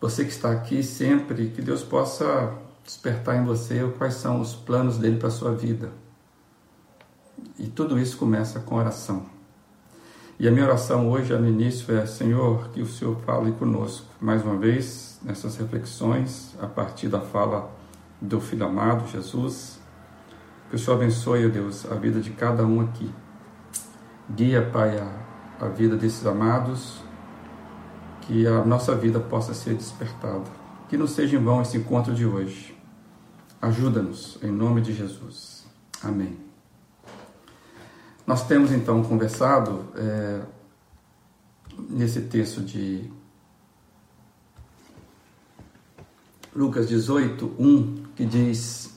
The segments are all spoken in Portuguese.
você que está aqui sempre, que Deus possa despertar em você quais são os planos dele para a sua vida. E tudo isso começa com oração. E a minha oração hoje, no início, é: Senhor, que o Senhor fale conosco mais uma vez nessas reflexões, a partir da fala do Filho amado, Jesus. Que o Senhor abençoe, Deus, a vida de cada um aqui. Guia, Pai, a, a vida desses amados, que a nossa vida possa ser despertada. Que não seja em vão esse encontro de hoje Ajuda-nos, em nome de Jesus. Amém. Nós temos então conversado é, nesse texto de Lucas 18, 1, que diz: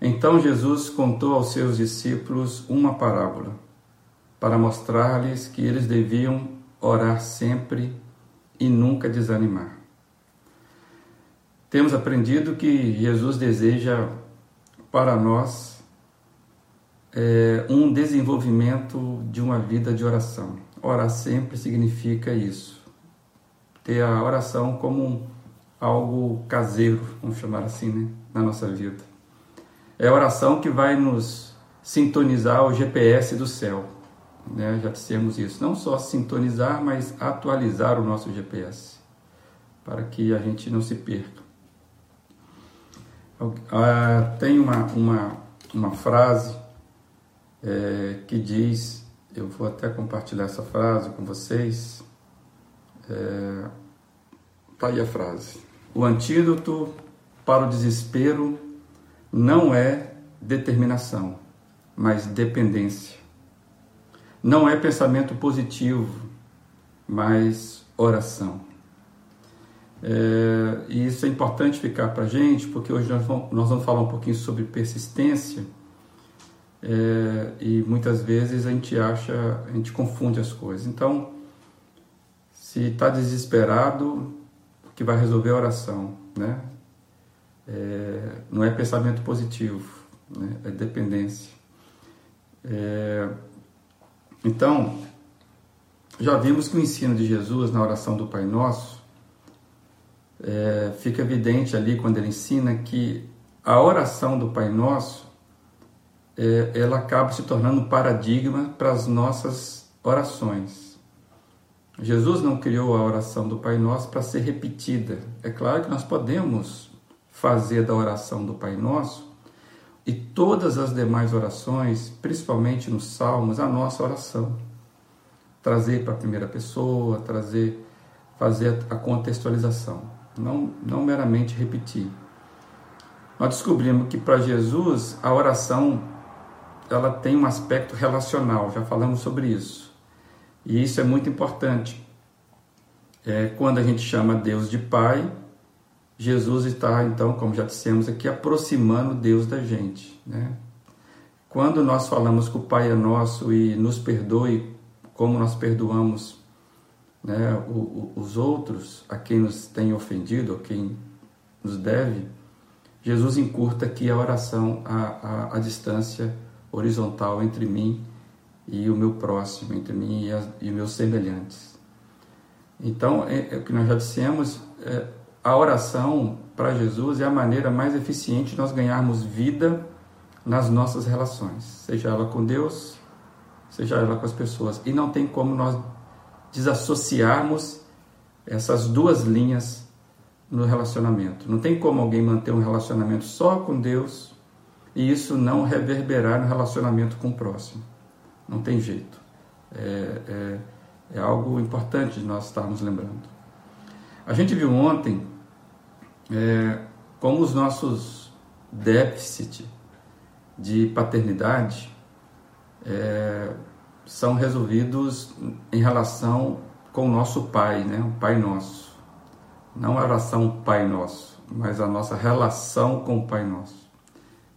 Então Jesus contou aos seus discípulos uma parábola, para mostrar-lhes que eles deviam orar sempre e nunca desanimar. Temos aprendido que Jesus deseja para nós é, um desenvolvimento de uma vida de oração. Orar sempre significa isso. Ter a oração como algo caseiro, vamos chamar assim, né, na nossa vida. É a oração que vai nos sintonizar ao GPS do céu. Né? Já dissemos isso. Não só sintonizar, mas atualizar o nosso GPS, para que a gente não se perca. Ah, tem uma, uma, uma frase é, que diz, eu vou até compartilhar essa frase com vocês. É, tá aí a frase. O antídoto para o desespero não é determinação, mas dependência. Não é pensamento positivo, mas oração. É, e isso é importante ficar para a gente, porque hoje nós vamos, nós vamos, falar um pouquinho sobre persistência é, e muitas vezes a gente acha, a gente confunde as coisas. Então, se está desesperado, o que vai resolver é a oração, né? É, não é pensamento positivo, né? é dependência. É, então, já vimos que o ensino de Jesus na oração do Pai Nosso é, fica evidente ali quando ele ensina que a oração do Pai Nosso é, ela acaba se tornando paradigma para as nossas orações. Jesus não criou a oração do Pai Nosso para ser repetida. É claro que nós podemos fazer da oração do Pai Nosso e todas as demais orações, principalmente nos Salmos, a nossa oração. Trazer para a primeira pessoa, trazer, fazer a contextualização não, não meramente repetir. Nós descobrimos que para Jesus a oração ela tem um aspecto relacional, já falamos sobre isso. E isso é muito importante. É, quando a gente chama Deus de Pai, Jesus está, então, como já dissemos aqui, aproximando Deus da gente. Né? Quando nós falamos que o Pai é nosso e nos perdoe como nós perdoamos né, os outros a quem nos tem ofendido, a quem nos deve, Jesus encurta aqui a oração, a, a, a distância horizontal entre mim e o meu próximo, entre mim e, meus semelhantes. Então, é, é, o que nós já dissemos, é, a oração para Jesus é a maneira mais eficiente de nós ganharmos vida nas nossas relações, seja ela com Deus, seja ela com as pessoas. E não tem como nós desassociarmos essas duas linhas no relacionamento. Não tem como alguém manter um relacionamento só com Deus e isso não reverberar no relacionamento com o próximo. Não tem jeito. É, é, é algo importante de nós estarmos lembrando. A gente viu ontem é, como os nossos déficits de paternidade é, são resolvidos em relação com o nosso Pai, né? o Pai Nosso. Não a oração Pai Nosso, mas a nossa relação com o Pai Nosso.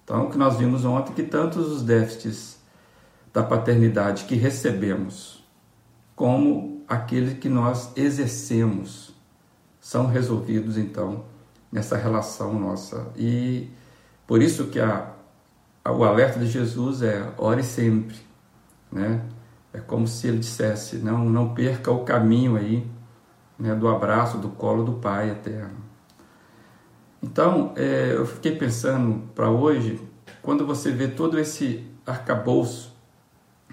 Então, o que nós vimos ontem, que tantos os déficits da paternidade que recebemos, como aqueles que nós exercemos, são resolvidos, então, nessa relação nossa. E por isso que a, o alerta de Jesus é ore sempre, né? É como se ele dissesse: não, não perca o caminho aí né, do abraço, do colo do Pai eterno. Então, é, eu fiquei pensando para hoje, quando você vê todo esse arcabouço,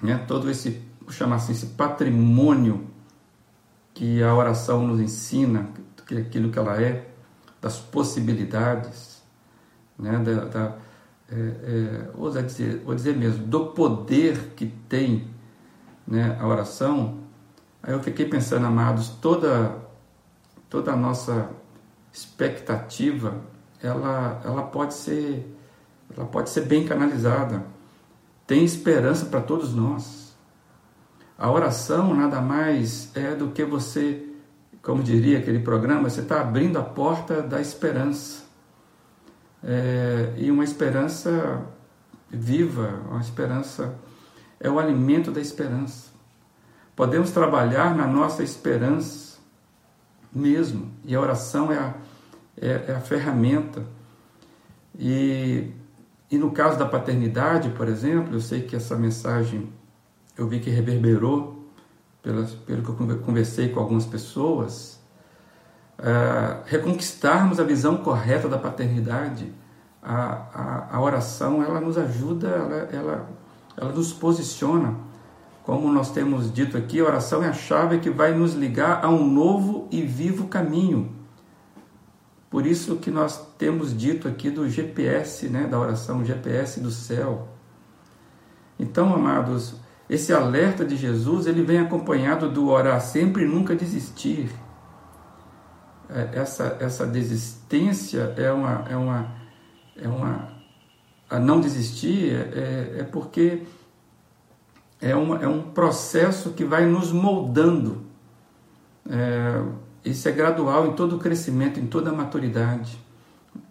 né, todo esse, chamar assim, esse patrimônio que a oração nos ensina, aquilo que ela é, das possibilidades, né, da, da é, é, vou, dizer, vou dizer mesmo, do poder que tem né, a oração, aí eu fiquei pensando, amados, toda, toda a nossa expectativa, ela, ela pode ser ela pode ser bem canalizada. Tem esperança para todos nós. A oração nada mais é do que você, como diria aquele programa, você está abrindo a porta da esperança. É, e uma esperança viva, uma esperança é o alimento da esperança. Podemos trabalhar na nossa esperança mesmo, e a oração é a, é, é a ferramenta. E, e no caso da paternidade, por exemplo, eu sei que essa mensagem eu vi que reverberou pelas, pelo que eu conversei com algumas pessoas. Uh, reconquistarmos a visão correta da paternidade, a, a, a oração ela nos ajuda, ela, ela, ela nos posiciona. Como nós temos dito aqui, a oração é a chave que vai nos ligar a um novo e vivo caminho por isso que nós temos dito aqui do GPS, né, da oração, GPS do céu. Então, amados, esse alerta de Jesus, ele vem acompanhado do orar sempre e nunca desistir. É, essa, essa desistência é uma, é uma, é uma, a não desistir é, é porque é, uma, é um processo que vai nos moldando. É, isso é gradual em todo o crescimento, em toda a maturidade.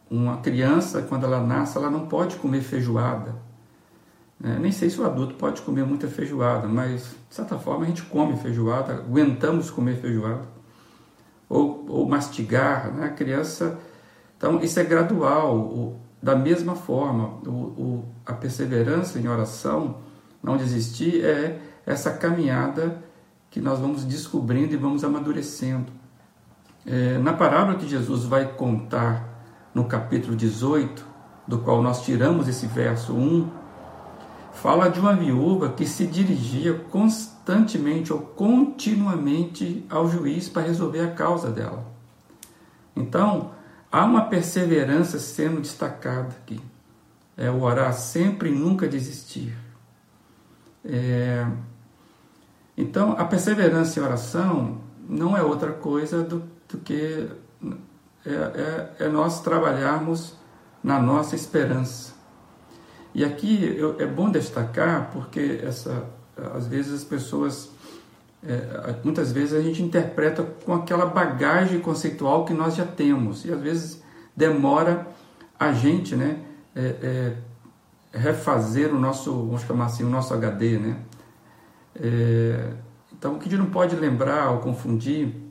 Uma criança, quando ela nasce, ela não pode comer feijoada. É, nem sei se o adulto pode comer muita feijoada, mas de certa forma a gente come feijoada, aguentamos comer feijoada. Ou, ou mastigar, né? A criança. Então, isso é gradual. O, da mesma forma, o, o, a perseverança em oração, não desistir, é essa caminhada que nós vamos descobrindo e vamos amadurecendo. É, na parábola que Jesus vai contar no capítulo 18, do qual nós tiramos esse verso 1, fala de uma viúva que se dirigia constantemente ou continuamente ao juiz para resolver a causa dela. Então, há uma perseverança sendo destacada aqui. É o orar sempre e nunca desistir. É... Então, a perseverança em oração não é outra coisa do do que é, é, é nós trabalharmos na nossa esperança. E aqui eu, é bom destacar porque essa, às vezes as pessoas, é, muitas vezes a gente interpreta com aquela bagagem conceitual que nós já temos e às vezes demora a gente, né, é, é, refazer o nosso, vamos chamar assim, o nosso HD, né. É, então o que a gente não pode lembrar ou confundir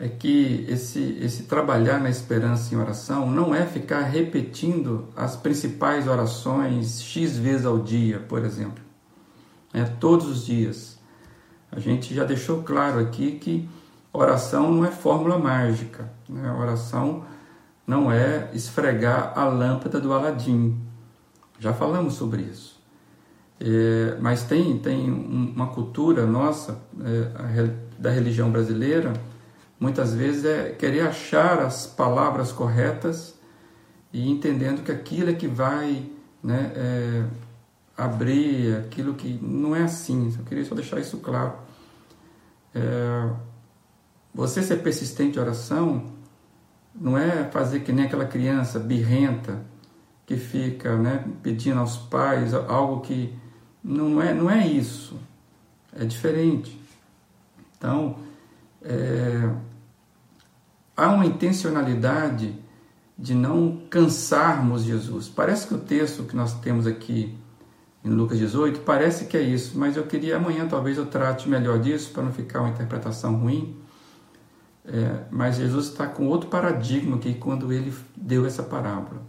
é que esse, esse trabalhar na esperança em oração não é ficar repetindo as principais orações X vezes ao dia, por exemplo. É todos os dias. A gente já deixou claro aqui que oração não é fórmula mágica. Né? Oração não é esfregar a lâmpada do Aladim. Já falamos sobre isso. É, mas tem, tem uma cultura nossa, é, da religião brasileira, muitas vezes é querer achar as palavras corretas e entendendo que aquilo é que vai né, é, abrir aquilo que não é assim. Eu queria só deixar isso claro. É, você ser persistente em oração não é fazer que nem aquela criança birrenta que fica né, pedindo aos pais algo que não é, não é isso. É diferente. Então, é, há uma intencionalidade de não cansarmos Jesus. Parece que o texto que nós temos aqui em Lucas 18 parece que é isso, mas eu queria amanhã talvez eu trate melhor disso para não ficar uma interpretação ruim. É, mas Jesus está com outro paradigma aqui quando ele deu essa parábola.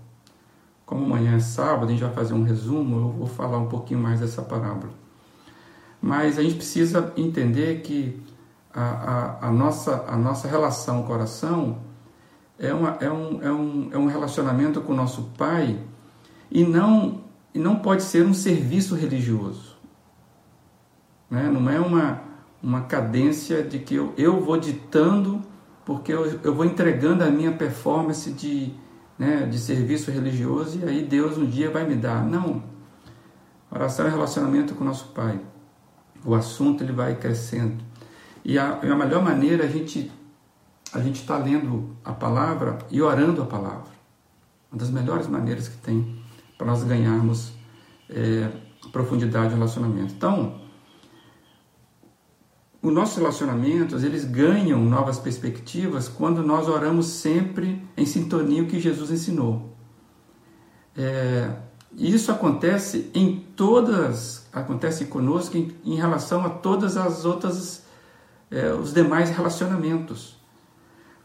Como amanhã é sábado, a gente vai fazer um resumo, eu vou falar um pouquinho mais dessa parábola. Mas a gente precisa entender que a, a, a, nossa, a nossa relação coração é, uma, é, um, é, um, é um relacionamento com o nosso Pai e não, e não pode ser um serviço religioso. Né? Não é uma, uma cadência de que eu, eu vou ditando, porque eu, eu vou entregando a minha performance de, né, de serviço religioso e aí Deus um dia vai me dar. Não. Oração é relacionamento com o nosso Pai. O assunto ele vai crescendo. E a, a melhor maneira a gente a gente está lendo a palavra e orando a palavra. Uma das melhores maneiras que tem para nós ganharmos é, profundidade no relacionamento. Então, os nossos relacionamentos eles ganham novas perspectivas quando nós oramos sempre em sintonia o que Jesus ensinou. É, isso acontece em todas, acontece conosco em, em relação a todas as outras, é, os demais relacionamentos.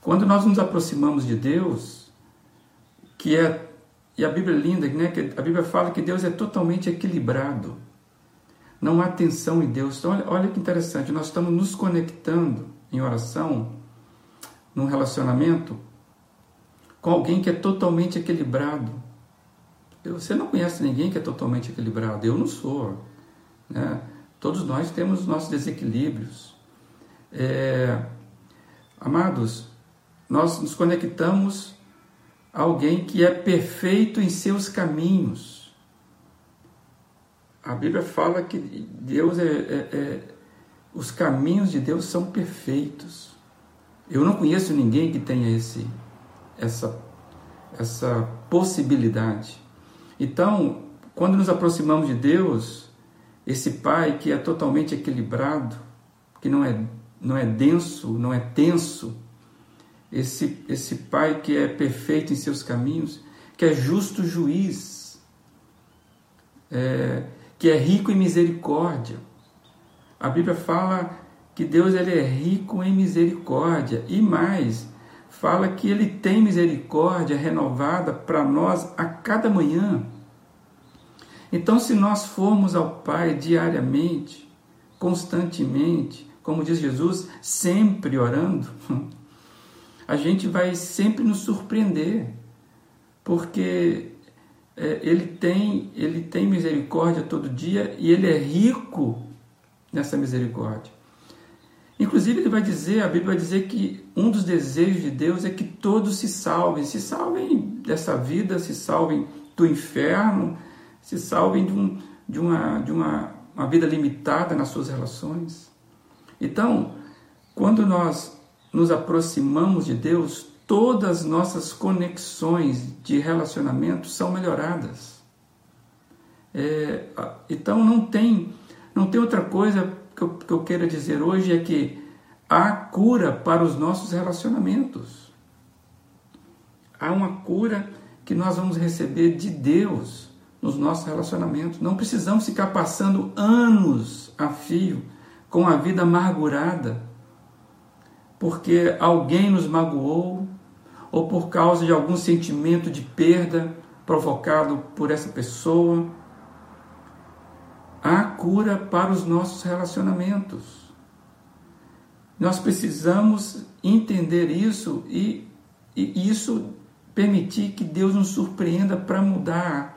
Quando nós nos aproximamos de Deus, que é, e a Bíblia é linda, né, que a Bíblia fala que Deus é totalmente equilibrado. Não há tensão em Deus. Então, olha, olha que interessante, nós estamos nos conectando em oração, num relacionamento, com alguém que é totalmente equilibrado. Você não conhece ninguém que é totalmente equilibrado. Eu não sou. Né? Todos nós temos os nossos desequilíbrios. É, amados, nós nos conectamos a alguém que é perfeito em seus caminhos a Bíblia fala que Deus é, é, é, os caminhos de Deus são perfeitos. Eu não conheço ninguém que tenha esse, essa, essa possibilidade. Então, quando nos aproximamos de Deus, esse Pai que é totalmente equilibrado, que não é, não é denso, não é tenso, esse, esse Pai que é perfeito em seus caminhos, que é justo juiz, é, que é rico em misericórdia. A Bíblia fala que Deus ele é rico em misericórdia e mais, fala que ele tem misericórdia renovada para nós a cada manhã. Então, se nós formos ao Pai diariamente, constantemente, como diz Jesus, sempre orando, a gente vai sempre nos surpreender, porque é, ele, tem, ele tem misericórdia todo dia e ele é rico nessa misericórdia. Inclusive, ele vai dizer, a Bíblia vai dizer que um dos desejos de Deus é que todos se salvem, se salvem dessa vida, se salvem do inferno, se salvem de, um, de, uma, de uma, uma vida limitada nas suas relações. Então, quando nós nos aproximamos de Deus, todas as nossas conexões de relacionamento são melhoradas. É, então não tem, não tem outra coisa que eu, que eu queira dizer hoje é que há cura para os nossos relacionamentos. Há uma cura que nós vamos receber de Deus nos nossos relacionamentos. Não precisamos ficar passando anos a fio com a vida amargurada, porque alguém nos magoou, ou por causa de algum sentimento de perda provocado por essa pessoa. Há cura para os nossos relacionamentos. Nós precisamos entender isso e, e isso permitir que Deus nos surpreenda para mudar.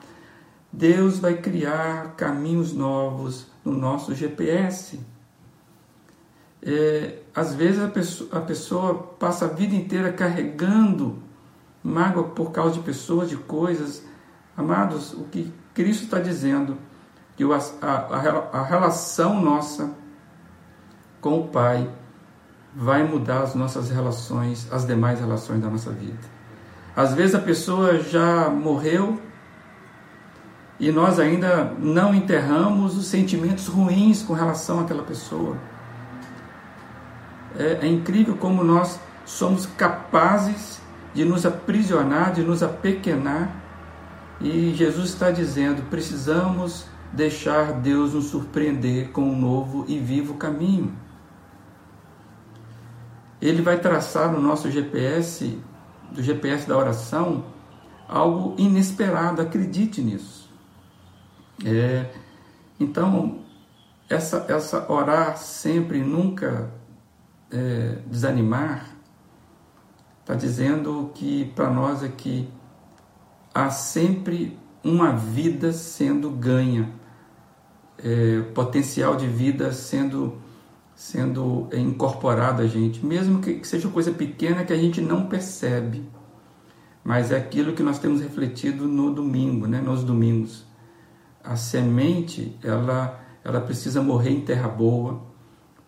Deus vai criar caminhos novos no nosso GPS. É, às vezes a pessoa, a pessoa passa a vida inteira carregando mágoa por causa de pessoas, de coisas. Amados, o que Cristo está dizendo, que a, a, a relação nossa com o Pai vai mudar as nossas relações, as demais relações da nossa vida. Às vezes a pessoa já morreu e nós ainda não enterramos os sentimentos ruins com relação àquela pessoa é, é incrível como nós somos capazes de nos aprisionar, de nos apequenar. E Jesus está dizendo: precisamos deixar Deus nos surpreender com um novo e vivo caminho. Ele vai traçar no nosso GPS, do GPS da oração, algo inesperado, acredite nisso. É, então, essa, essa orar sempre, nunca é, desanimar, está dizendo que para nós aqui há sempre uma vida sendo ganha, é, potencial de vida sendo sendo incorporado a gente, mesmo que seja coisa pequena que a gente não percebe, mas é aquilo que nós temos refletido no domingo, né, nos domingos. A semente, ela, ela precisa morrer em terra boa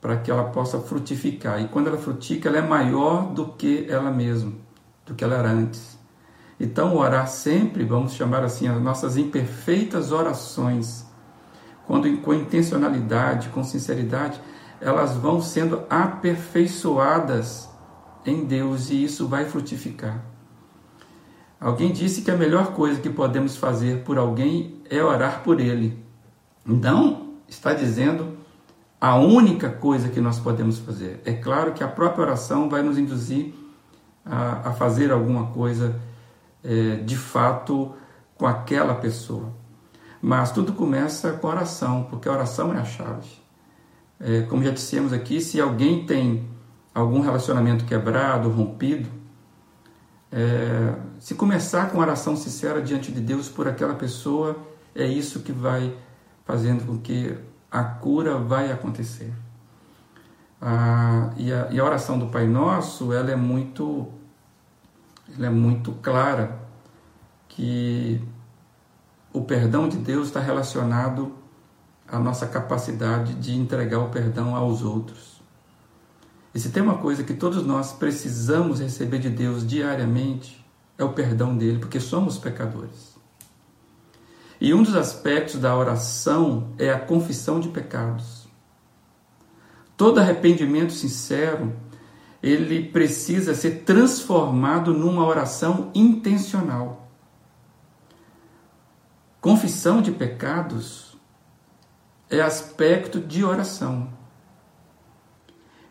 para que ela possa frutificar. E quando ela frutifica, ela é maior do que ela mesma, do que ela era antes. Então, orar sempre, vamos chamar assim, as nossas imperfeitas orações, quando com intencionalidade, com sinceridade, elas vão sendo aperfeiçoadas em Deus e isso vai frutificar. Alguém disse que a melhor coisa que podemos fazer por alguém é orar por ele. Então, está dizendo a única coisa que nós podemos fazer. É claro que a própria oração vai nos induzir a, a fazer alguma coisa é, de fato com aquela pessoa. Mas tudo começa com a oração, porque a oração é a chave. É, como já dissemos aqui, se alguém tem algum relacionamento quebrado, rompido, é, se começar com oração sincera diante de Deus por aquela pessoa, é isso que vai fazendo com que a cura vai acontecer. Ah, e, a, e, a, oração do Pai Nosso, ela é muito, ela é muito clara que o perdão de Deus está relacionado a nossa capacidade de entregar o perdão aos outros. E se tem uma coisa que todos nós precisamos receber de Deus diariamente, é o perdão dele, porque somos pecadores. E um dos aspectos da oração é a confissão de pecados. Todo arrependimento sincero, ele precisa ser transformado numa oração intencional. Confissão de pecados é aspecto de oração.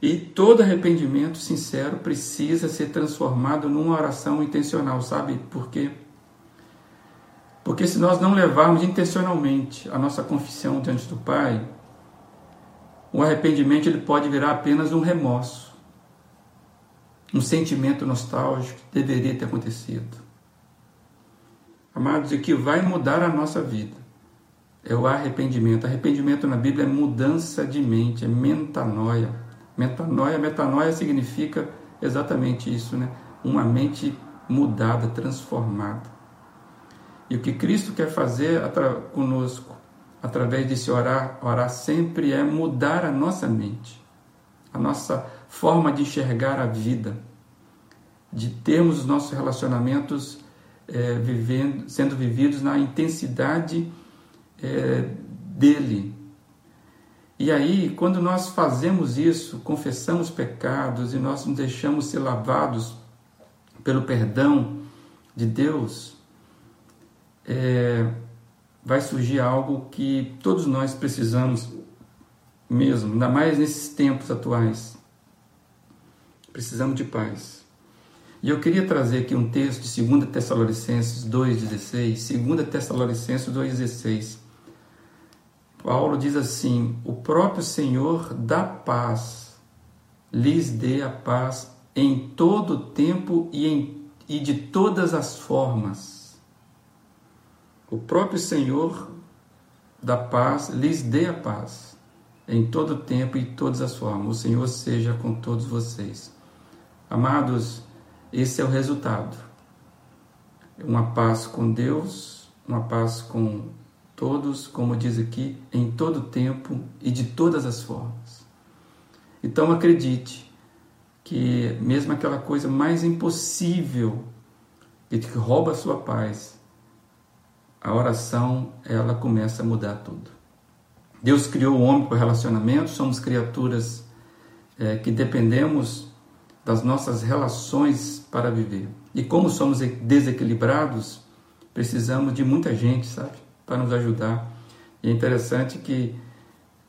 E todo arrependimento sincero precisa ser transformado numa oração intencional, sabe por quê? Porque se nós não levarmos intencionalmente a nossa confissão diante do Pai, o arrependimento ele pode virar apenas um remorso, um sentimento nostálgico que deveria ter acontecido. Amados, e que vai mudar a nossa vida é o arrependimento. Arrependimento na Bíblia é mudança de mente, é metanoia. Metanoia, metanoia significa exatamente isso, né? Uma mente mudada, transformada. E o que Cristo quer fazer conosco, através de se orar, orar sempre é mudar a nossa mente, a nossa forma de enxergar a vida, de termos os nossos relacionamentos é, vivendo, sendo vividos na intensidade é, dele. E aí, quando nós fazemos isso, confessamos pecados e nós nos deixamos ser lavados pelo perdão de Deus, é, vai surgir algo que todos nós precisamos mesmo, ainda mais nesses tempos atuais. Precisamos de paz. E eu queria trazer aqui um texto de 2 Tessalonicenses 2,16. 2 Tessalonicenses 2,16. Paulo diz assim: O próprio Senhor da paz lhes dê a paz em todo o tempo e, em, e de todas as formas. O próprio Senhor da paz lhes dê a paz em todo tempo e todas as formas. O Senhor seja com todos vocês. Amados, esse é o resultado. Uma paz com Deus, uma paz com todos, como diz aqui, em todo tempo e de todas as formas. Então acredite que mesmo aquela coisa mais impossível que rouba a sua paz, a oração ela começa a mudar tudo. Deus criou o homem para relacionamento, somos criaturas é, que dependemos das nossas relações para viver. E como somos desequilibrados, precisamos de muita gente, sabe? para nos ajudar. E é interessante que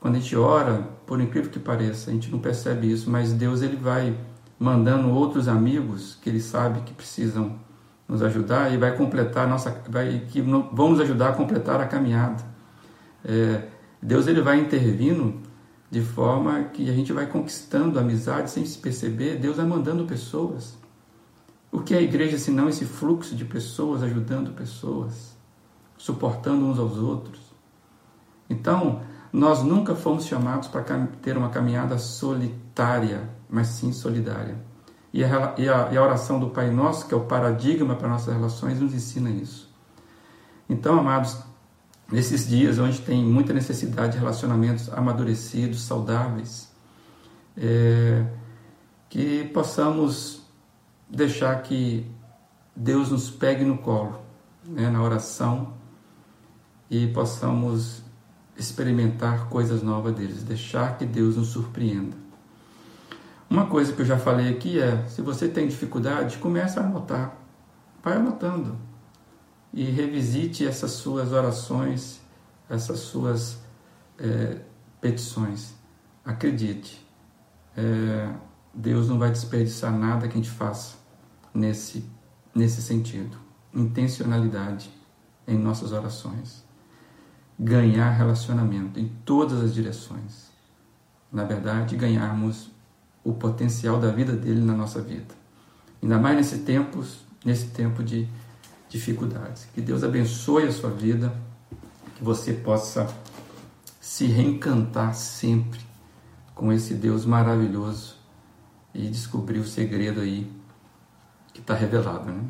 quando a gente ora, por incrível que pareça, a gente não percebe isso, mas Deus ele vai mandando outros amigos que ele sabe que precisam nos ajudar e vai completar nossa, vai que vão nos ajudar a completar a caminhada. É, Deus ele vai intervindo de forma que a gente vai conquistando amizade sem se perceber, Deus vai mandando pessoas. O que é a igreja se não esse fluxo de pessoas ajudando pessoas, suportando uns aos outros? Então, nós nunca fomos chamados para ter uma caminhada solitária, mas sim solidária. E a, e, a, e a, oração do Pai Nosso, que é o paradigma para nossas relações, nos ensina isso. Então, amados, nesses dias onde tem muita necessidade de relacionamentos amadurecidos, saudáveis, é, que possamos deixar que Deus nos pegue no colo, né, na oração, e possamos experimentar coisas novas deles, deixar que Deus nos surpreenda. Uma coisa que eu já falei aqui é, se você tem dificuldade, comece a anotar. Vai anotando e revisite essas suas orações, essas suas é, petições. Acredite, é, Deus não vai desperdiçar nada que a gente faça nesse, nesse sentido. Intencionalidade em nossas orações. Ganhar relacionamento em todas as direções. Na verdade, ganharmos o potencial da vida dele na nossa vida. Ainda mais nesse tempo, nesse tempo de dificuldades. Que Deus abençoe a sua vida, que você possa se reencantar sempre com esse Deus maravilhoso e descobrir o segredo aí que está revelado. Né?